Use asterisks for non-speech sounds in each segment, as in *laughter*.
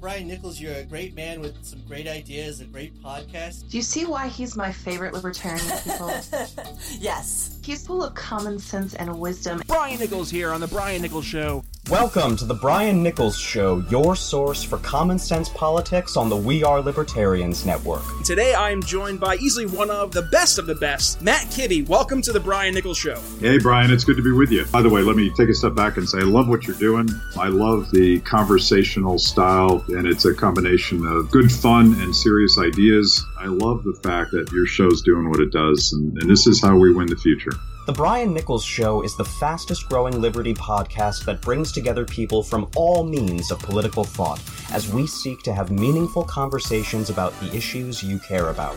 Brian Nichols, you're a great man with some great ideas, a great podcast. Do you see why he's my favorite libertarian people? *laughs* yes. He's full of common sense and wisdom. Brian Nichols here on The Brian Nichols Show. Welcome to the Brian Nichols Show, your source for common sense politics on the We Are Libertarians Network. Today I am joined by easily one of the best of the best, Matt Kibbe. Welcome to the Brian Nichols Show. Hey, Brian, it's good to be with you. By the way, let me take a step back and say I love what you're doing. I love the conversational style, and it's a combination of good fun and serious ideas. I love the fact that your show's doing what it does, and, and this is how we win the future. The Brian Nichols Show is the fastest growing Liberty podcast that brings together people from all means of political thought as we seek to have meaningful conversations about the issues you care about.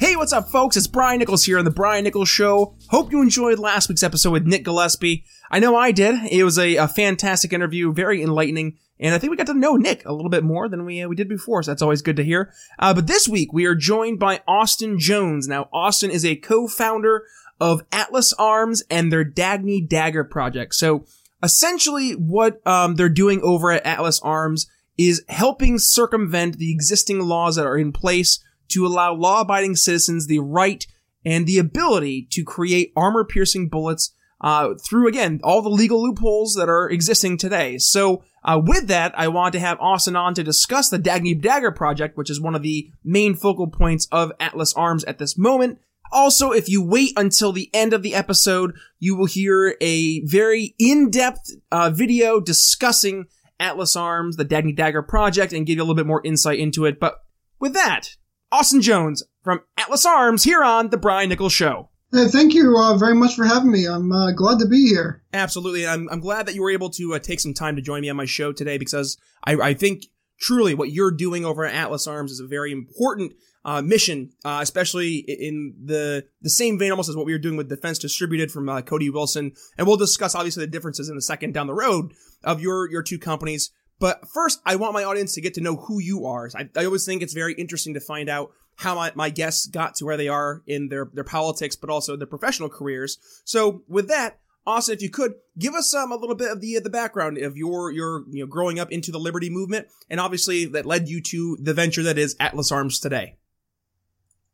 Hey, what's up, folks? It's Brian Nichols here on The Brian Nichols Show. Hope you enjoyed last week's episode with Nick Gillespie. I know I did. It was a, a fantastic interview, very enlightening, and I think we got to know Nick a little bit more than we uh, we did before, so that's always good to hear. Uh, but this week we are joined by Austin Jones. Now, Austin is a co-founder of Atlas Arms and their Dagny Dagger project. So, essentially, what um, they're doing over at Atlas Arms is helping circumvent the existing laws that are in place to allow law abiding citizens the right and the ability to create armor piercing bullets uh, through, again, all the legal loopholes that are existing today. So, uh, with that, I want to have Austin on to discuss the Dagny Dagger project, which is one of the main focal points of Atlas Arms at this moment. Also, if you wait until the end of the episode, you will hear a very in-depth uh, video discussing Atlas Arms, the Dagny Dagger project, and give you a little bit more insight into it. But with that, Austin Jones from Atlas Arms here on The Brian Nichols Show. Hey, thank you uh, very much for having me. I'm uh, glad to be here. Absolutely. I'm, I'm glad that you were able to uh, take some time to join me on my show today because I, I think truly what you're doing over at Atlas Arms is a very important uh, mission, uh, especially in the the same vein almost as what we were doing with Defense Distributed from uh, Cody Wilson. And we'll discuss obviously the differences in a second down the road of your your two companies. But first, I want my audience to get to know who you are. I, I always think it's very interesting to find out how my, my guests got to where they are in their, their politics, but also their professional careers. So with that, Austin, if you could give us um, a little bit of the the background of your your you know growing up into the Liberty movement, and obviously that led you to the venture that is Atlas Arms today.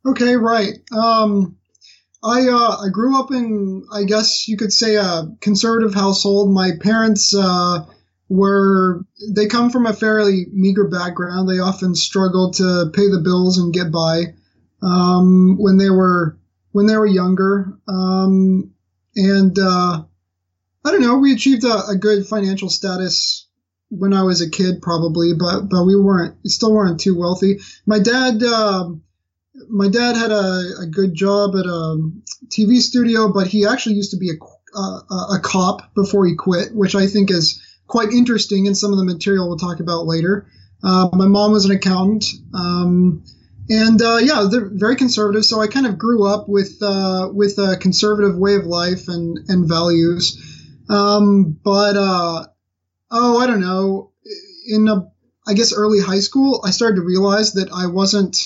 Okay, right. Um, I uh, I grew up in I guess you could say a conservative household. My parents uh, were they come from a fairly meager background. They often struggled to pay the bills and get by um, when they were when they were younger. Um, and uh, I don't know, we achieved a, a, good financial status when I was a kid, probably, but but we weren't still weren't too wealthy. My dad. Uh, my dad had a, a, good job at a TV studio, but he actually used to be a, a, a cop before he quit, which I think is quite interesting in some of the material we'll talk about later. Uh, my mom was an accountant. Um, and uh, yeah, they're very conservative. So I kind of grew up with uh, with a conservative way of life and and values. Um, but uh, oh, I don't know. In a, I guess early high school, I started to realize that I wasn't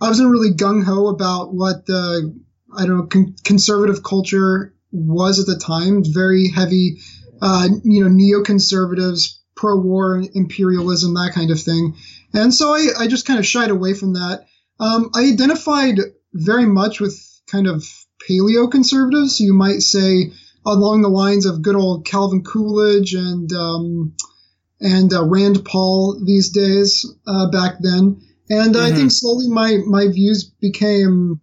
I wasn't really gung ho about what the I don't know con- conservative culture was at the time. Very heavy uh, you know, neoconservatives, pro-war imperialism, that kind of thing. And so I, I just kind of shied away from that. Um, I identified very much with kind of paleo conservatives. You might say along the lines of good old Calvin Coolidge and um, and uh, Rand Paul these days. Uh, back then, and mm-hmm. I think slowly my my views became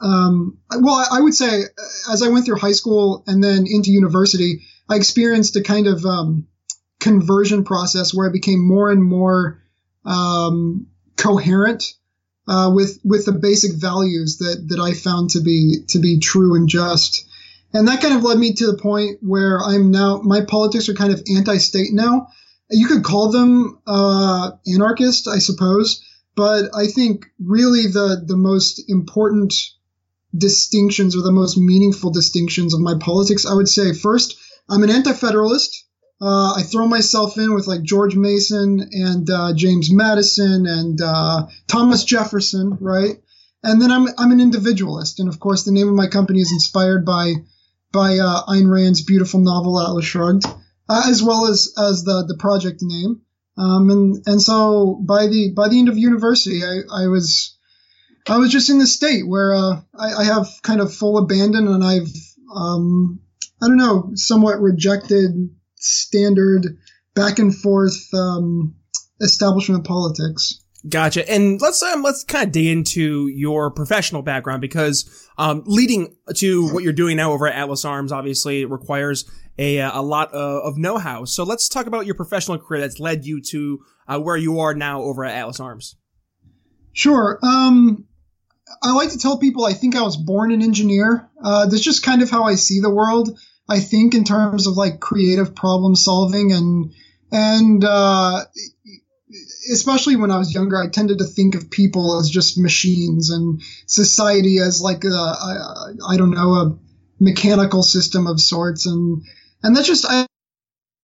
um, well, I, I, would say uh, as I went through high school and then into university, I experienced a kind of um, conversion process where I became more and more um, coherent uh, with with the basic values that that I found to be to be true and just. And that kind of led me to the point where I'm now my politics are kind of anti-state now. You could call them uh, anarchist, I suppose but I think really the the most important distinctions or the most meaningful distinctions of my politics, I would say first, I'm an anti-federalist. Uh, I throw myself in with like George Mason and uh, James Madison and uh, Thomas Jefferson, right? And then I'm I'm an individualist, and of course the name of my company is inspired by by uh, Ayn Rand's beautiful novel Atlas Shrugged, uh, as well as as the the project name. Um, and and so by the by the end of university, I, I was I was just in the state where uh, I, I, have kind of full abandon, and I've um, I don't know somewhat rejected standard back and forth um, establishment politics. Gotcha. And let's um, let's kind of dig into your professional background because um, leading to what you're doing now over at Atlas Arms obviously requires a a lot of, of know-how. So let's talk about your professional career that's led you to uh, where you are now over at Atlas Arms. Sure. Um, I like to tell people I think I was born an engineer. Uh, that's just kind of how I see the world. I think in terms of like creative problem solving and and uh, especially when I was younger, I tended to think of people as just machines and society as like a, a I don't know a mechanical system of sorts, and and that's just I, I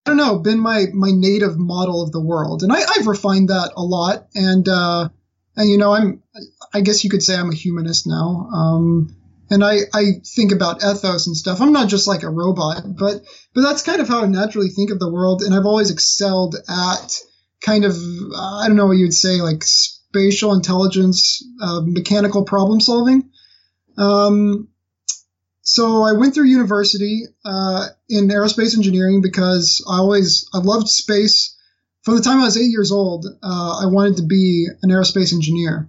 don't know been my my native model of the world, and I, I've refined that a lot, and uh, and you know I'm I guess you could say I'm a humanist now. Um, and I, I think about ethos and stuff. I'm not just like a robot, but but that's kind of how I naturally think of the world, and I've always excelled at kind of I don't know what you'd say like spatial intelligence, uh, mechanical problem solving. Um, so I went through university uh, in aerospace engineering because I always I loved space. From the time I was eight years old, uh, I wanted to be an aerospace engineer.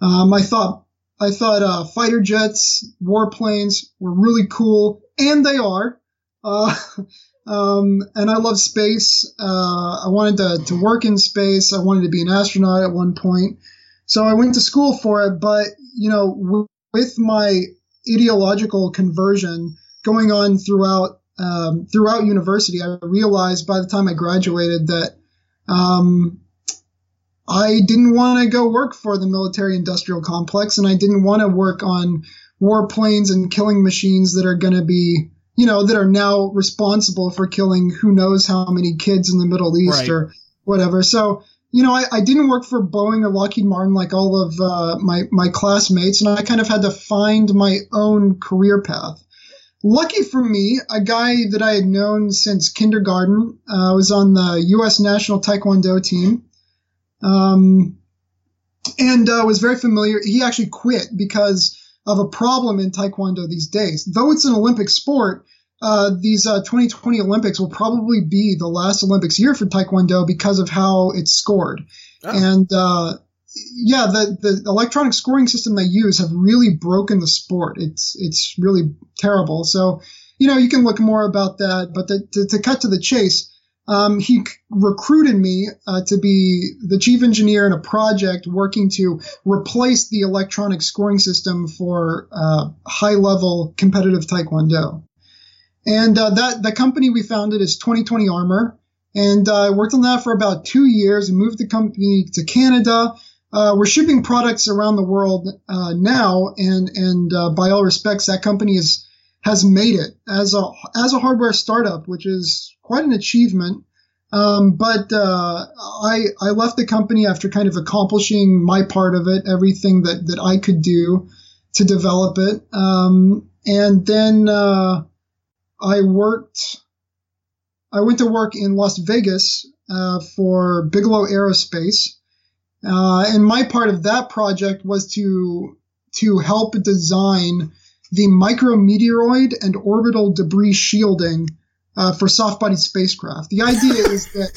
Um, I thought I thought uh, fighter jets, warplanes were really cool, and they are. Uh, *laughs* Um, and I love space. Uh, I wanted to, to work in space. I wanted to be an astronaut at one point. So I went to school for it. But, you know, w- with my ideological conversion going on throughout, um, throughout university, I realized by the time I graduated that, um, I didn't want to go work for the military industrial complex and I didn't want to work on warplanes and killing machines that are going to be you know, that are now responsible for killing who knows how many kids in the Middle East right. or whatever. So, you know, I, I, didn't work for Boeing or Lockheed Martin like all of uh, my my classmates, and I kind of had to find my own career path. Lucky for me, a guy that I had known since kindergarten uh, was on the U.S. national taekwondo team, um, and uh, was very familiar. He actually quit because of a problem in Taekwondo these days. Though it's an Olympic sport, uh, these uh, 2020 Olympics will probably be the last Olympics year for Taekwondo because of how it's scored. Oh. And uh, yeah, the, the electronic scoring system they use have really broken the sport. It's it's really terrible. So you know you can look more about that. But to, to, to cut to the chase, um, he recruited me uh, to be the chief engineer in a project working to replace the electronic scoring system for uh, high level competitive taekwondo. And uh, that the company we founded is 2020 Armor, and uh, I worked on that for about two years. and moved the company to Canada. Uh, we're shipping products around the world uh, now, and and by all respects, that company is has made it as a as a hardware startup, which is quite an achievement. Um, but uh, I I left the company after kind of accomplishing my part of it, everything that that I could do to develop it, um, and then uh, I worked. I went to work in Las Vegas uh, for Bigelow Aerospace, uh, and my part of that project was to to help design the micrometeoroid and orbital debris shielding uh, for soft-bodied spacecraft. The idea is *laughs* that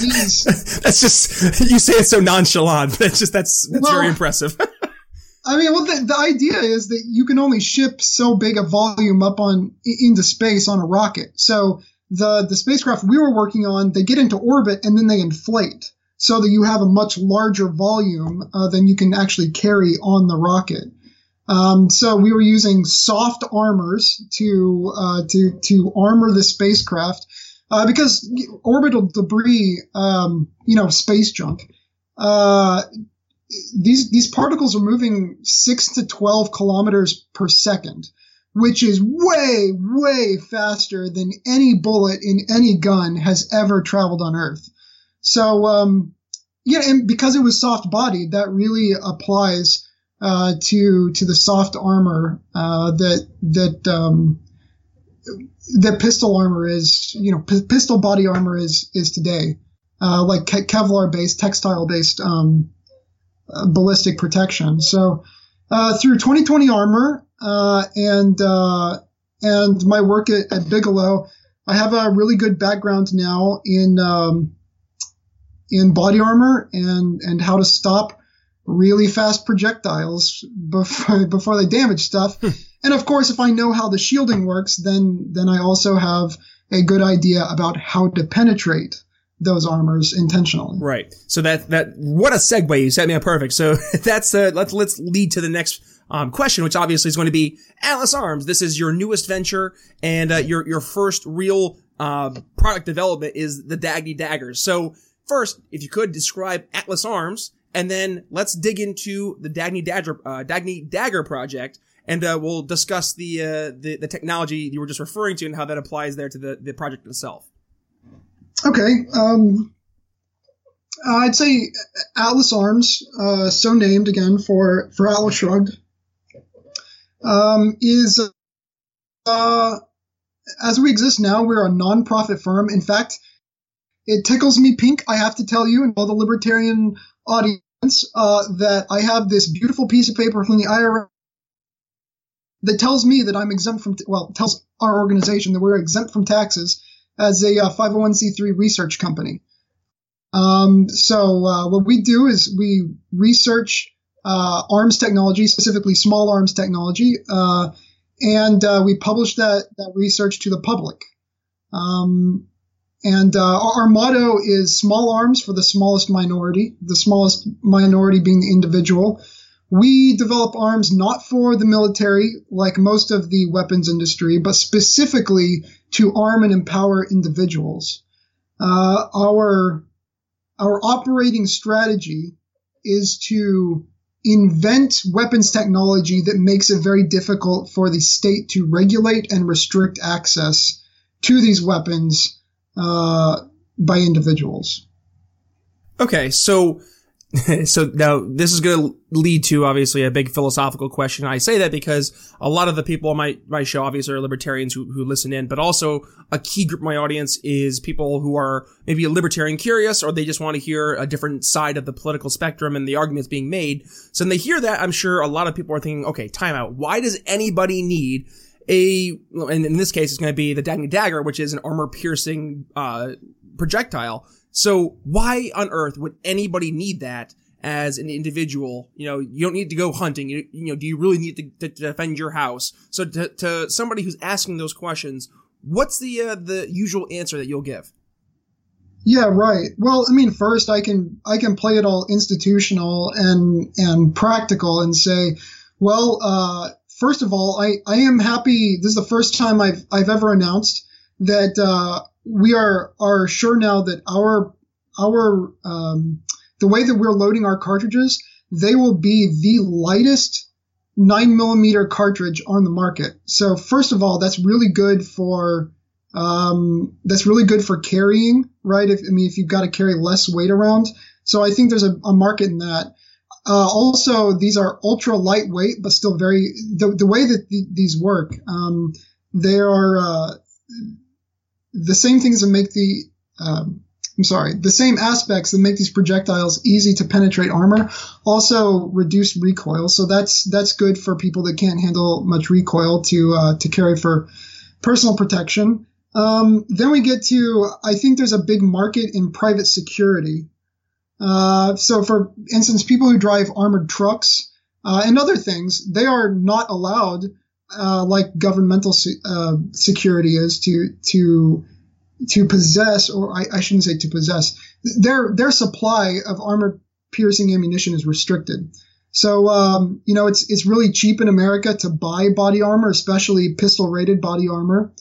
these. *laughs* That's just you say it so nonchalant. That's just that's that's well, very impressive. *laughs* I mean, well, the, the idea is that you can only ship so big a volume up on into space on a rocket. So the the spacecraft we were working on, they get into orbit and then they inflate, so that you have a much larger volume uh, than you can actually carry on the rocket. Um, so we were using soft armors to uh, to to armor the spacecraft uh, because orbital debris, um, you know, space junk, uh, these these particles are moving six to twelve kilometers per second, which is way way faster than any bullet in any gun has ever traveled on Earth. So um, yeah, and because it was soft bodied, that really applies uh, to to the soft armor uh, that that um, that pistol armor is. You know, p- pistol body armor is is today, uh, like Ke- Kevlar based, textile based um, uh, ballistic protection. So uh, through 2020 armor uh, and and my work at, at, Bigelow, I have a really good background now in um, in body armor and and how to stop really fast projectiles before *laughs* before they damage stuff. Hmm. and of course, if I know how the shielding works, then then I also have a good idea about how to penetrate those armors intentionally. Right. So that that what a segue you set me up perfect. So *laughs* that's uh let's let's lead to the next um, question, which obviously is going to be Atlas Arms. This is your newest venture and uh, your your first real uh, product development is the Dagny Daggers. So first, if you could describe Atlas Arms and then let's dig into the Dagny Dagger, uh, Dagny Dagger project, and uh, we'll discuss the, uh, the, the technology you were just referring to and how that applies there to the the project itself. Okay. Um, I'd say Atlas Arms, uh, so named again for for Atlas Shrugged, um, is uh, as we exist now. We're a nonprofit firm. In fact, it tickles me pink. I have to tell you and all the libertarian audience uh, that I have this beautiful piece of paper from the IRS that tells me that I'm exempt from, well, tells our organization that we're exempt from taxes as a uh, 501c3 research company. Um, so uh, what we do is we research uh, arms technology, specifically small arms technology, uh, and uh, we publish that that research to the public. Um, and uh, our, motto is small arms for the smallest minority, the smallest minority being the individual. We develop arms not for the military, like most of the weapons industry, but specifically to arm and empower individuals. Uh, our our operating strategy is to invent weapons technology that makes it very difficult for the state to regulate and restrict access to these weapons uh, by individuals. Okay, so *laughs* so now this is going to lead to obviously a big philosophical question. I say that because a lot of the people on my, my show obviously are libertarians who, who listen in, but also a key group of my audience is people who are maybe a libertarian curious or they just want to hear a different side of the political spectrum and the arguments being made. So when they hear that, I'm sure a lot of people are thinking, okay, timeout. Why does anybody need a, and in this case, it's going to be the Dagny Dagger, which is an armor piercing, uh, projectile. So why on earth would anybody need that as an individual? You know, you don't need to go hunting. You, you know, do you really need to, to, defend your house? So to, to somebody who's asking those questions, what's the, uh, the usual answer that you'll give? Yeah, right. Well, I mean, first I can I can play it all institutional and and practical and say, well, uh, first of all, I, I am happy. This is the first time I've I've ever announced that uh, we are are sure now that our our um, the way that we're loading our cartridges, they will be the lightest nine millimeter cartridge on the market. So first of all, that's really good for um, that's really good for carrying, right? If I mean, if you've got to carry less weight around, so I think there's a, a market in that. Uh, also, these are ultra lightweight, but still very the, the way that the, these work. Um, they are uh, the same things that make the um, I'm sorry, the same aspects that make these projectiles easy to penetrate armor also reduce recoil. So that's that's good for people that can't handle much recoil to uh, to carry for personal protection. Um, then we get to I think there's a big market in private security. Uh, so, for instance, people who drive armored trucks uh, and other things, they are not allowed, uh, like governmental se- uh, security is, to to to possess, or I, I, shouldn't say to possess. Their their supply of armor piercing ammunition is restricted. So, um, you know, it's it's really cheap in America to buy body armor, especially pistol rated body armor.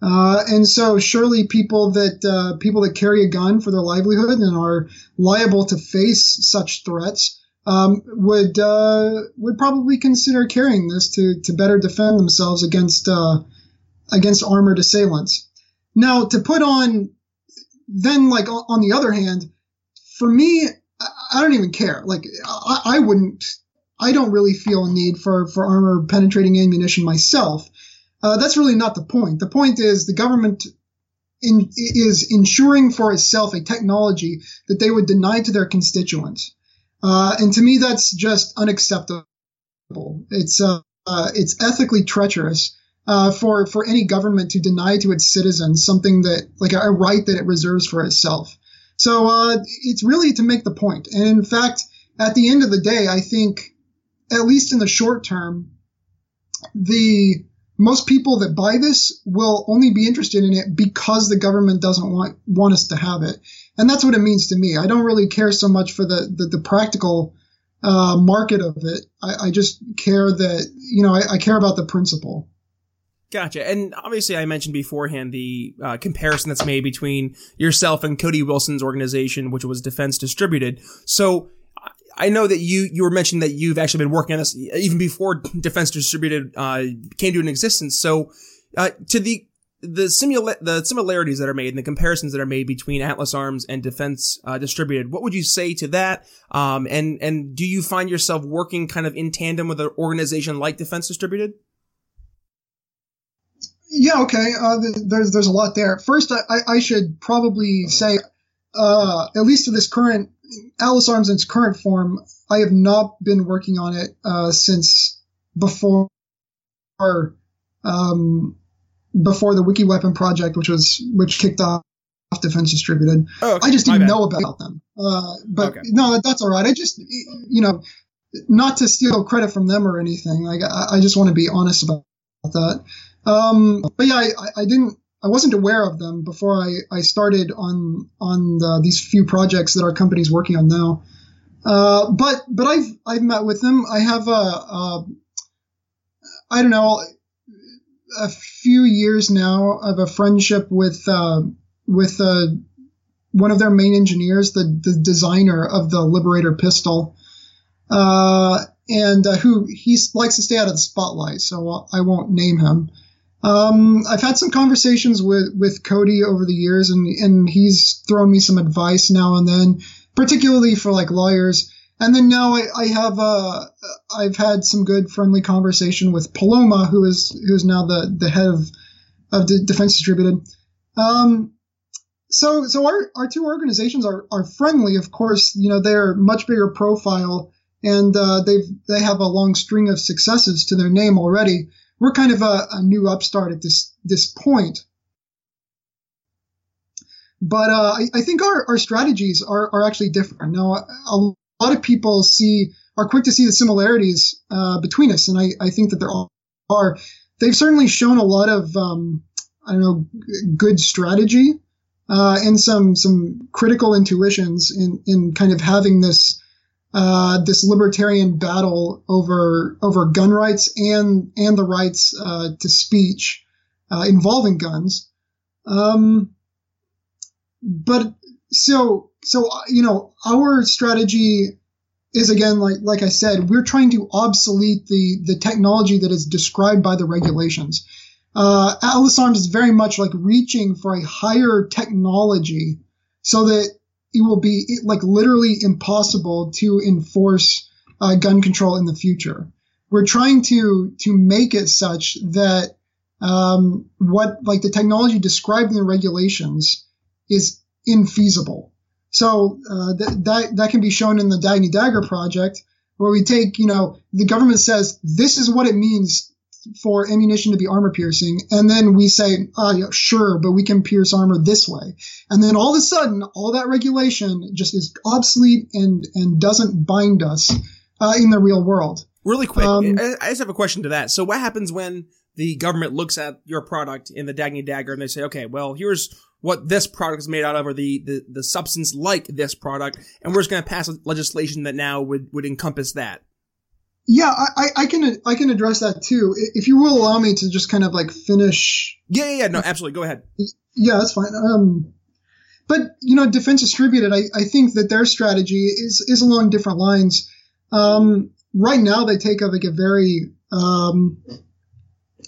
Uh, and so surely people that uh, people that carry a gun for their livelihood and are liable to face such threats um, would uh, would probably consider carrying this to to better defend themselves against uh, against armored assailants. Now, to put on, then like on the other hand, for me, I don't even care. Like I, I wouldn't. I don't really feel a need for for armor penetrating ammunition myself. Uh, that's really not the point. The point is the government in, is ensuring for itself a technology that they would deny to their constituents. Uh, and to me, that's just unacceptable. It's uh, uh, it's ethically treacherous uh, for for any government to deny to its citizens something that like a, right that it reserves for itself. So uh, it's really to make the point. And in fact, at the end of the day, I think, at least in the short term, the most people that buy this will only be interested in it because the government doesn't want want us to have it, and that's what it means to me. I don't really care so much for the the, the practical uh, market of it. I, I, just care that you know I, I, care about the principle. Gotcha. And obviously, I mentioned beforehand the uh, comparison that's made between yourself and Cody Wilson's organization, which was Defense Distributed. So I know that you you were mentioning that you've actually been working on this even before Defense Distributed uh, came to an existence. So, uh, to the the simula- the similarities that are made and the comparisons that are made between Atlas Arms and Defense uh, Distributed, what would you say to that? Um, and and do you find yourself working kind of in tandem with an organization like Defense Distributed? Yeah, okay. Uh, there's there's a lot there. First, I, I should probably say, uh, at least to this current Atlas Arms in its current form, I have not been working on it uh, since before um, before the Wiki Weapon project, which was which kicked off Defense Distributed. Oh, okay. I just didn't know about them. Uh, but okay. no, that's all right. I just you know, not to steal credit from them or anything. Like I, I just want to be honest about that. Um, but yeah, I, I didn't I wasn't aware of them before I, I started on on the, these few projects that our company's working on now. Uh, but but I've I've met with them. I have a, a I don't know a few years now of a friendship with uh, with uh, one of their main engineers, the the designer of the Liberator pistol, uh, and uh, who he likes to stay out of the spotlight, so I won't name him. Um, I've had some conversations with, with Cody over the years, and, and he's thrown me some advice now and then, particularly for like lawyers. And then now I, I have uh, I've had some good friendly conversation with Paloma, who is who is now the the head of of the Defense Distributed. Um, so so our, our two organizations are, are friendly. Of course, you know they're much bigger profile, and uh, they've they have a long string of successes to their name already we're kind of a, a new upstart at this this point. But uh, I, I, think our, our strategies are, are actually different. Now, a, lot of people see are quick to see the similarities uh, between us, and I, I think that there are. They've certainly shown a lot of um, I don't know good strategy uh, and some some critical intuitions in in kind of having this uh, this libertarian battle over over gun rights and and the rights uh, to speech uh, involving guns. Um, but so so you know our strategy is again like like I said we're trying to obsolete the the technology that is described by the regulations. Uh, Atlas Arms is very much like reaching for a higher technology so that it will be like literally impossible to enforce uh, gun control in the future. We're trying to to make it such that um, what like the technology described in the regulations is infeasible. So uh, th- that that can be shown in the Dagny Dagger project, where we take you know the government says this is what it means for ammunition to be armor piercing, and then we say, oh, yeah, sure, but we can pierce armor this way, and then all of a sudden, all that regulation just is obsolete and and doesn't bind us uh, in the real world. Really quick, um, I just have a question to that. So, what happens when the government looks at your product in the Dagny Dagger and they say, okay, well, here's what this product is made out of, or the the, the substance like this product, and we're just going to pass legislation that now would would encompass that. Yeah, I, I can I can address that too. If you will allow me to just kind of like finish. Yeah, yeah, yeah. No, absolutely. Go ahead. Yeah, that's fine. Um, but you know, defense distributed. I, I think that their strategy is is along different lines. Um, right now, they take up like a very, um,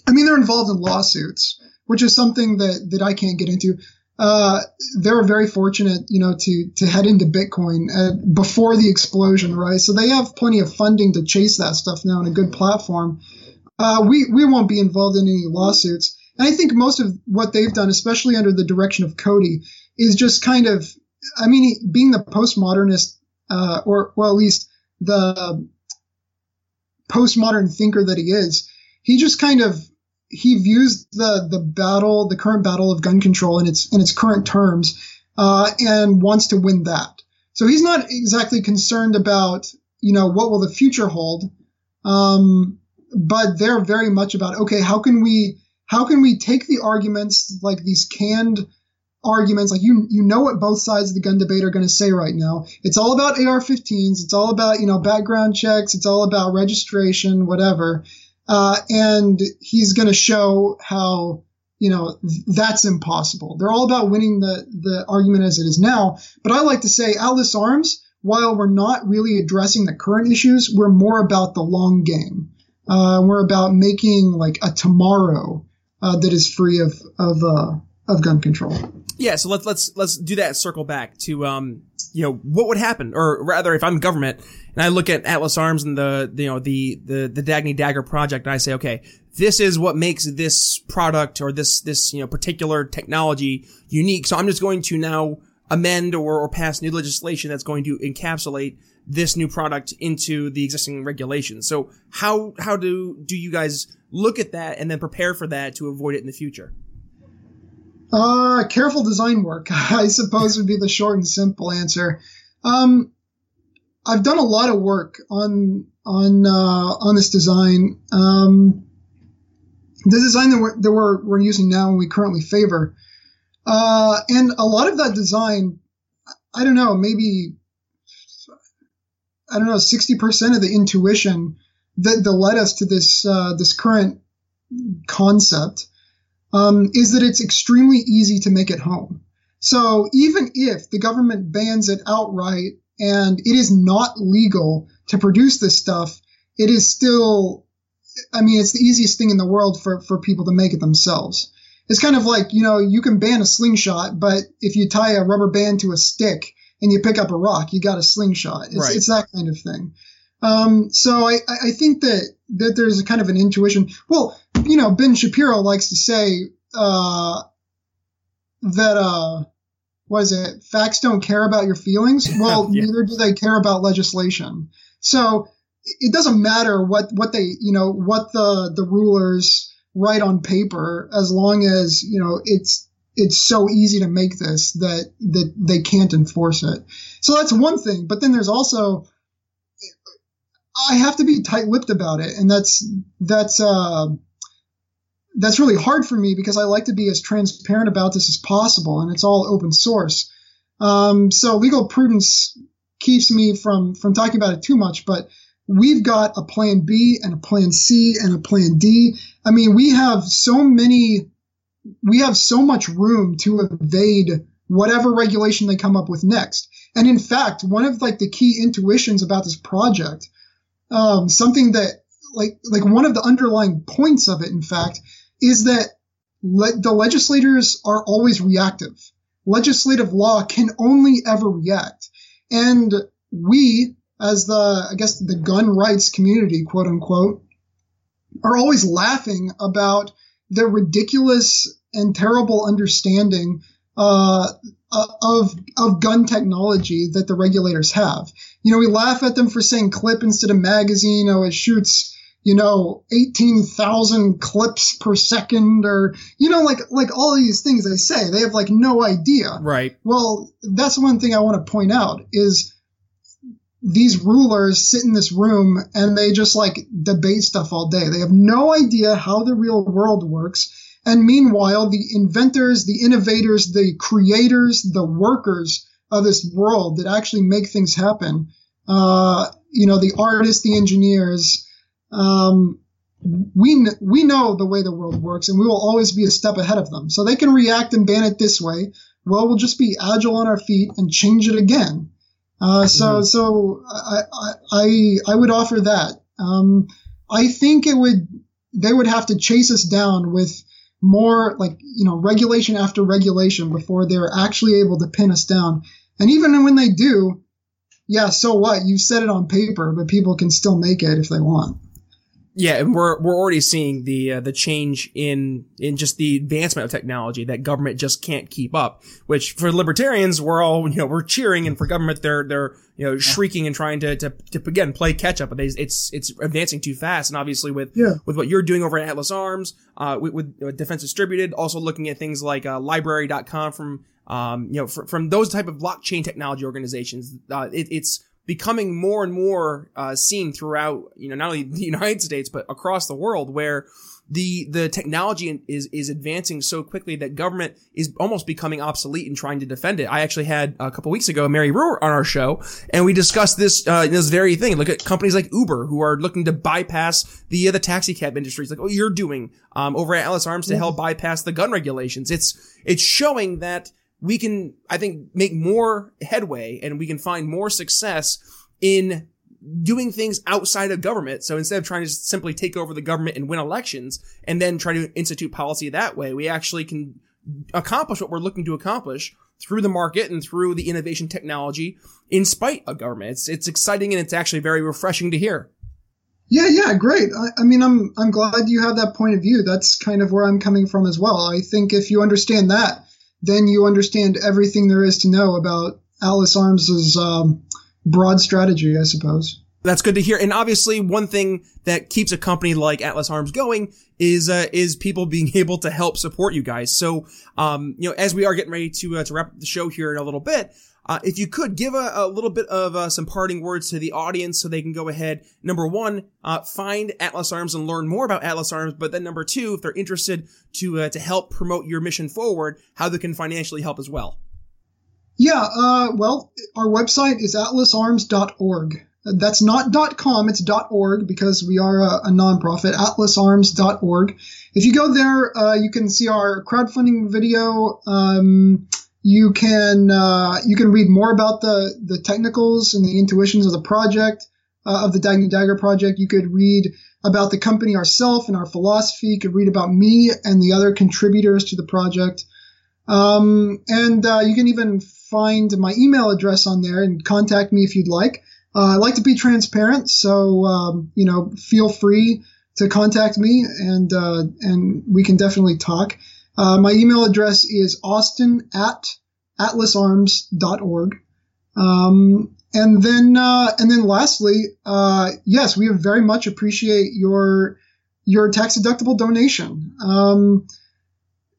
I mean, they're involved in lawsuits, which is something that that I can't get into. Uh, they were very fortunate, you know, to to head into Bitcoin uh, before the explosion, right? So they have plenty of funding to chase that stuff now and a good platform. Uh, we we won't be involved in any lawsuits, and I think most of what they've done, especially under the direction of Cody, is just kind of, I mean, being the postmodernist, uh, or well, at least the postmodern thinker that he is, he just kind of he views the the battle, the current battle of gun control in its in its current terms, uh, and wants to win that. So he's not exactly concerned about you know what will the future hold, um, but they're very much about okay, how can we how can we take the arguments like these canned arguments like you you know what both sides of the gun debate are going to say right now it's all about ar-15s it's all about you know background checks it's all about registration whatever uh, and he's going to show how you know that's impossible. They're all about winning the the argument as it is now. But I like to say Atlas Arms, while we're not really addressing the current issues, we're more about the long game. Uh, we're about making like a tomorrow uh, that is free of of uh, of gun control. Yeah, so let's let's let's do that. Circle back to um, you know, what would happen, or rather, if I'm government and I look at Atlas Arms and the the you know the the the Dagny Dagger project, and I say, okay, this is what makes this product or this this you know particular technology unique. So I'm just going to now amend or, or pass new legislation that's going to encapsulate this new product into the existing regulations. So how how do do you guys look at that and then prepare for that to avoid it in the future? Uh, careful design work, *laughs* I suppose would be the short and simple answer. Um, I've done a lot of work on on uh, on this design. Um, the design that we're, that we're, we're using now and we currently favor, uh, and a lot of that design, I don't know, maybe I don't know, sixty percent of the intuition that, that led us to this uh, this current concept um, is that it's extremely easy to make at home. So even if the government bans it outright and it is not legal to produce this stuff, it is still, I mean, it's the easiest thing in the world for, for people to make it themselves. It's kind of like, you know, you can ban a slingshot, but if you tie a rubber band to a stick and you pick up a rock, you got a slingshot. It's, Right. it's that kind of thing. Um, so I, I I think that, that there's a kind of an intuition. Well, you know, Ben Shapiro likes to say, uh, that, uh, what is it? Facts don't care about your feelings. *laughs* Well, Yeah. neither do they care about legislation. So it doesn't matter what, what they, you know, what the, the rulers write on paper as long as, you know, it's, it's so easy to make this that, that they can't enforce it. So that's one thing. But then there's also, I have to be tight-lipped about it, and that's that's uh, that's really hard for me because I like to be as transparent about this as possible, and it's all open source. Um, so legal prudence keeps me from from talking about it too much, but we've got a plan B and a plan C and a plan D. I mean, we have so many, we have so much room to evade whatever regulation they come up with next. And in fact, one of like the key intuitions about this project um, something that like like one of the underlying points of it, in fact, is that le- the legislators are always reactive. Legislative law can only ever react, and we, as the I guess the gun rights community, quote unquote, are always laughing about the ridiculous and terrible understanding uh, uh, of of gun technology that the regulators have. You know, we laugh at them for saying clip instead of magazine. Oh, it shoots, you know, 18,000 clips per second or, you know, like, like all these things they say. They have like no idea. Right. Well, that's one thing I want to point out is these rulers sit in this room and they just like debate stuff all day. They have no idea how the real world works. And meanwhile, the inventors, the innovators, the creators, the workers of this world that actually make things happen, uh, you know, the artists, the engineers, um, we we know the way the world works, and we will always be a step ahead of them. So they can react and ban it this way. Well, we'll just be agile on our feet and change it again. Uh, so mm-hmm. so I, I I would offer that. Um, I think it would they would have to chase us down with more like you know regulation after regulation before they're actually able to pin us down. And even when they do, yeah, so what? You set it on paper, but people can still make it if they want. Yeah, and we're we're already seeing the uh, the change in in just the advancement of technology that government just can't keep up. Which for libertarians, we're all you know we're cheering, and for government, they're they're you know shrieking and trying to to, to again play catch up. But it's it's advancing too fast, and obviously with yeah. with what you're doing over at Atlas Arms, uh, with, with Defense Distributed, also looking at things like uh, LBRY.com from um you know fr- from those type of blockchain technology organizations, uh, it, it's becoming more and more uh, seen throughout, you know, not only the *laughs* United States but across the world, where the the technology is is advancing so quickly that government is almost becoming obsolete in trying to defend it. I actually had a couple weeks ago Mary Brewer on our show, and we discussed this uh, this very thing. Look at companies like Uber who are looking to bypass the uh, the taxi cab industry. It's like, oh, you're doing um, over at Atlas Arms to help bypass the gun regulations. It's it's showing that we can, I think, make more headway and we can find more success in doing things outside of government. So instead of trying to simply take over the government and win elections and then try to institute policy that way, we actually can accomplish what we're looking to accomplish through the market and through the innovation technology in spite of government. It's, it's exciting and it's actually very refreshing to hear. Yeah, yeah, great. I, I, mean, I'm I'm glad you have that point of view. That's kind of where I'm coming from as well. I think if you understand that, then you understand everything there is to know about Atlas Arms's um, broad strategy, I suppose. That's good to hear. And obviously, one thing that keeps a company like Atlas Arms going is uh, is people *laughs* being able to help support you guys. So, um, you know, as we are getting ready to uh, to wrap the show here in a little bit, uh, if you could give a, a little bit of uh, some parting words to the audience so they can go ahead, number one, uh, find Atlas Arms and learn more about Atlas Arms. But then number two, if they're interested to, uh, to help promote your mission forward, how they can financially help as well. Yeah, uh, well, our website is atlasarms.org. That's not .com, it's .org because we are a, a nonprofit, atlasarms.org. If you go there, uh, you can see our crowdfunding video, um, you can uh, you can read more about the the technicals and the intuitions of the project uh, of the Dagny Dagger project. You could read about the company ourselves and our philosophy. You could read about me and the other contributors to the project. Um, and uh, you can even find my email address on there and contact me if you'd like. Uh, I like to be transparent, so um, you know, feel free to contact me, and uh, and we can definitely talk. Uh, my email address is austin at atlasarms.org. Um, and then, uh, and then lastly, uh, yes, we very much appreciate your, your tax deductible donation. Um,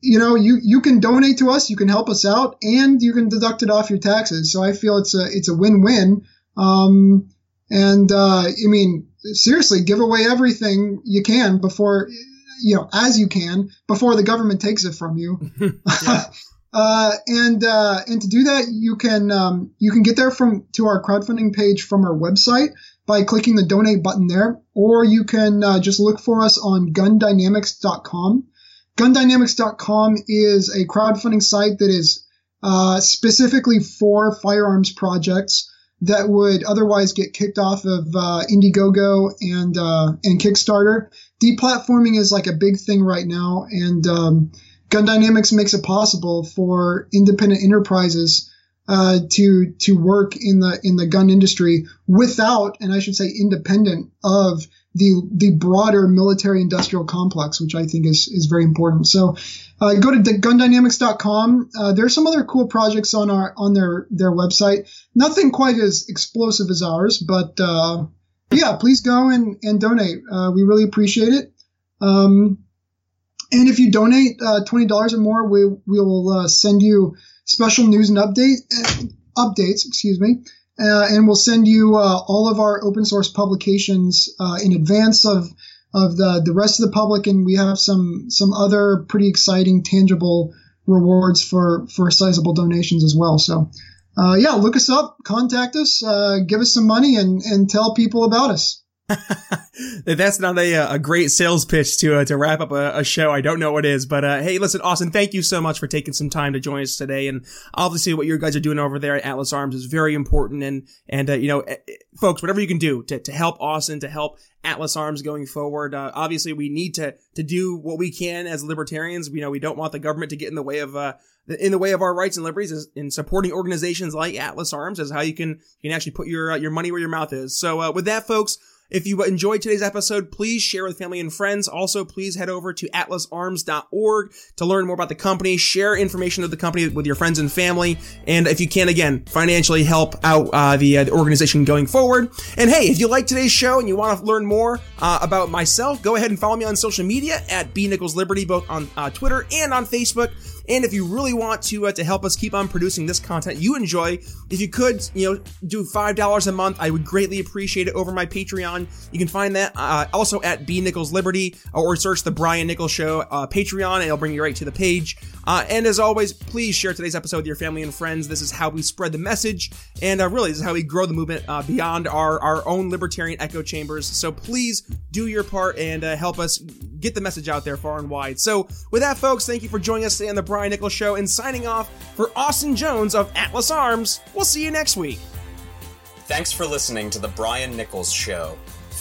you know, you, you can donate to us, you can help us out, and you can deduct it off your taxes. So I feel it's a, it's a win-win. Um, and, uh, I mean, seriously, give away everything you can before, you know, as you can before the government takes it from you. *laughs* *laughs* uh, and uh, and to do that, you can um, you can get there from to our crowdfunding page from our website by clicking the donate button there, or you can uh, just look for us on GunDynamics.com. GunDynamics.com is a crowdfunding site that is uh, specifically for firearms projects that would otherwise get kicked off of uh, Indiegogo and uh, and Kickstarter. Deplatforming is like a big thing right now, and um, Gun Dynamics makes it possible for independent enterprises uh, to to work in the in the gun industry without, and I should say, independent of the the broader military industrial complex, which I think is is very important. So uh, go to gundynamics.com. Uh, there's some other cool projects on our on their their website. Nothing quite as explosive as ours, but uh, yeah, please go and and donate. Uh, we really appreciate it. Um, and if you donate uh, twenty dollars or more, we we will uh, send you special news and update updates. Excuse me. Uh, and we'll send you uh, all of our open source publications uh, in advance of of the the rest of the public, and we have some some other pretty exciting tangible rewards for for sizable donations as well. So, uh, yeah, look us up, contact us, uh, give us some money, and and tell people about us. *laughs* that's not a, a great sales pitch to uh, to wrap up a, a, show, I don't know what is. But uh, hey, listen, Austin, thank you so much for taking some time to join us today. And obviously, what you guys are doing over there at Atlas Arms is very important. And and uh, you know, eh, eh, folks, whatever you can do to, to help Austin, to help Atlas Arms going forward. Uh, obviously, we need to to do what we can as libertarians. You know, we don't want the government to get in the way of uh, in the way of our rights and liberties. In supporting organizations like Atlas Arms is how you can you can actually put your uh, your money where your mouth is. So, uh, with that, folks. If you enjoyed today's episode, please share with family and friends. Also, please head over to atlasarms.org to learn more about the company, share information of the company with your friends and family, and if you can, again, financially help out uh, the, uh, the, organization going forward. And hey, if you like today's show and you want to learn more uh, about myself, go ahead and follow me on social media at B Nichols Liberty, both on uh, Twitter and on Facebook. And if you really want to uh, to help us keep on producing this content you enjoy, if you could, you know, do five dollars a month, I would greatly appreciate it over my Patreon. You can find that uh, also at B Nichols Liberty or search the Brian Nichols Show uh, Patreon, and it'll bring you right to the page. Uh, and as always, please share today's episode with your family and friends. This is how we spread the message, and uh, really, this is how we grow the movement uh, beyond our our own libertarian echo chambers. So please do your part and uh, help us get the message out there far and wide. So with that, folks, thank you for joining us today on the Brian Nichols Show and signing off for Austin Jones of Atlas Arms. We'll see you next week. Thanks for listening to The Brian Nichols Show.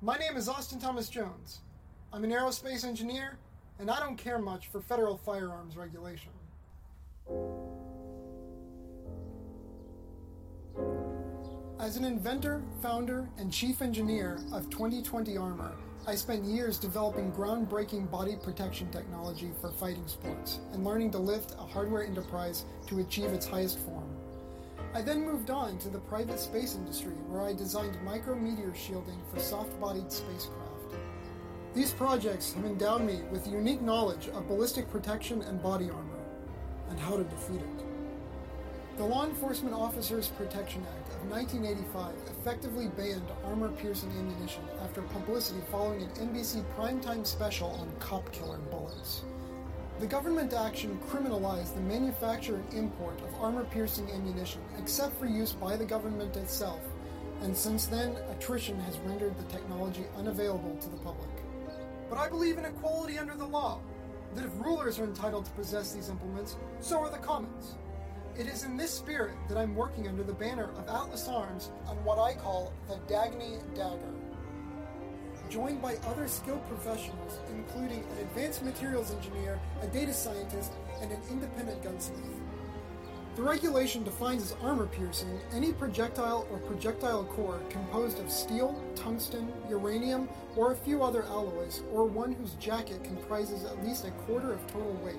My name is Austin Thomas Jones. I'm an aerospace engineer, and I don't care much for federal firearms regulation. As an inventor, founder, and chief engineer of 2020 Armor, I spent years developing groundbreaking body protection technology for fighting sports and learning to lift a hardware enterprise to achieve its highest form. I then moved on to the private space industry where I designed micrometeor shielding for soft bodied spacecraft. These projects have endowed me with unique knowledge of ballistic protection and body armor, and how to defeat it. The Law Enforcement Officers Protection Act of 1985 effectively banned armor piercing ammunition after publicity following an NBC primetime special on cop killer bullets. The government action criminalized the manufacture and import of armor piercing ammunition, except for use by the government itself, and since then, attrition has rendered the technology unavailable to the public. But I believe in equality under the law, that if rulers are entitled to possess these implements, so are the commons. It is in this spirit that I'm working under the banner of Atlas Arms on what I call the Dagny Dagger. Joined by other skilled professionals, including an advanced materials engineer, a data scientist, and an independent gunsmith. The regulation defines as armor piercing any projectile or projectile core composed of steel, tungsten, uranium, or a few other alloys, or one whose jacket comprises at least a quarter of total weight.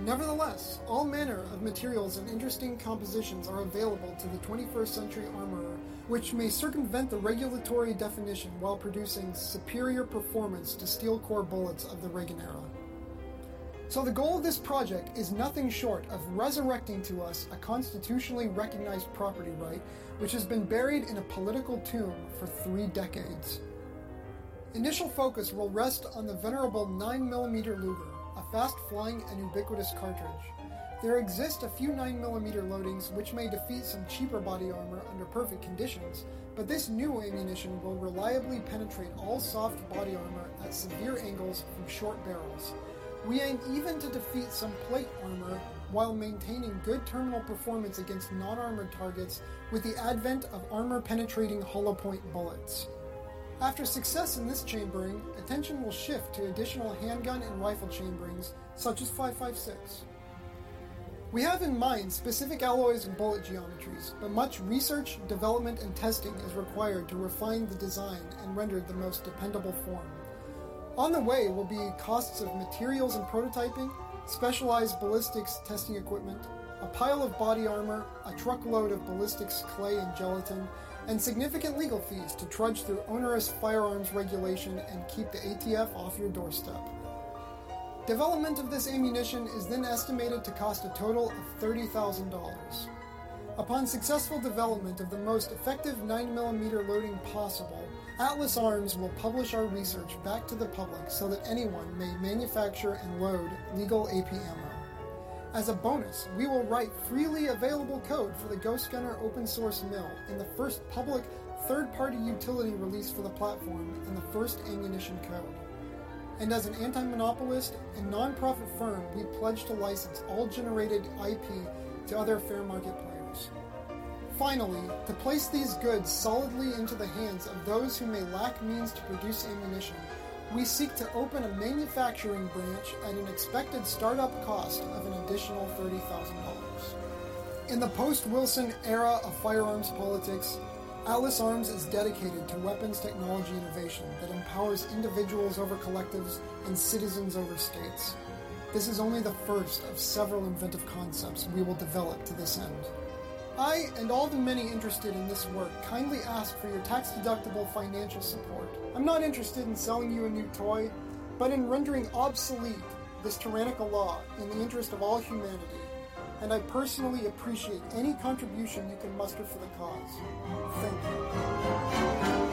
Nevertheless, all manner of materials and interesting compositions are available to the 21st century armorer, which may circumvent the regulatory definition while producing superior performance to steel core bullets of the Reagan era. So, the goal of this project is nothing short of resurrecting to us a constitutionally recognized property right which has been buried in a political tomb for three decades. Initial focus will rest on the venerable 9mm Luger, a fast flying and ubiquitous cartridge. There exist a few 9mm loadings which may defeat some cheaper body armor under perfect conditions, but this new ammunition will reliably penetrate all soft body armor at severe angles from short barrels. We aim even to defeat some plate armor while maintaining good terminal performance against non armored targets with the advent of armor penetrating hollow point bullets. After success in this chambering, attention will shift to additional handgun and rifle chamberings, such as 556. We have in mind specific alloys and bullet geometries, but much research, development, and testing is required to refine the design and render the most dependable form. On the way will be costs of materials and prototyping, specialized ballistics testing equipment, a pile of body armor, a truckload of ballistics clay and gelatin, and significant legal fees to trudge through onerous firearms regulation and keep the ATF off your doorstep. Development of this ammunition is then estimated to cost a total of $30,000. Upon successful development of the most effective 9mm loading possible, Atlas Arms will publish our research back to the public so that anyone may manufacture and load legal AP ammo. As a bonus, we will write freely available code for the Ghost Gunner open source mill in the first public third party utility release for the platform and the first ammunition code. And as an anti monopolist and non-profit firm, we pledge to license all generated IP to other fair market players. Finally, to place these goods solidly into the hands of those who may lack means to produce ammunition, we seek to open a manufacturing branch at an expected startup cost of an additional $30,000. In the post Wilson era of firearms politics, Atlas Arms is dedicated to weapons technology innovation that empowers individuals over collectives and citizens over states. This is only the first of several inventive concepts we will develop to this end. I and all the many interested in this work kindly ask for your tax deductible financial support. I'm not interested in selling you a new toy, but in rendering obsolete this tyrannical law in the interest of all humanity. And I personally appreciate any contribution you can muster for the cause. Thank you.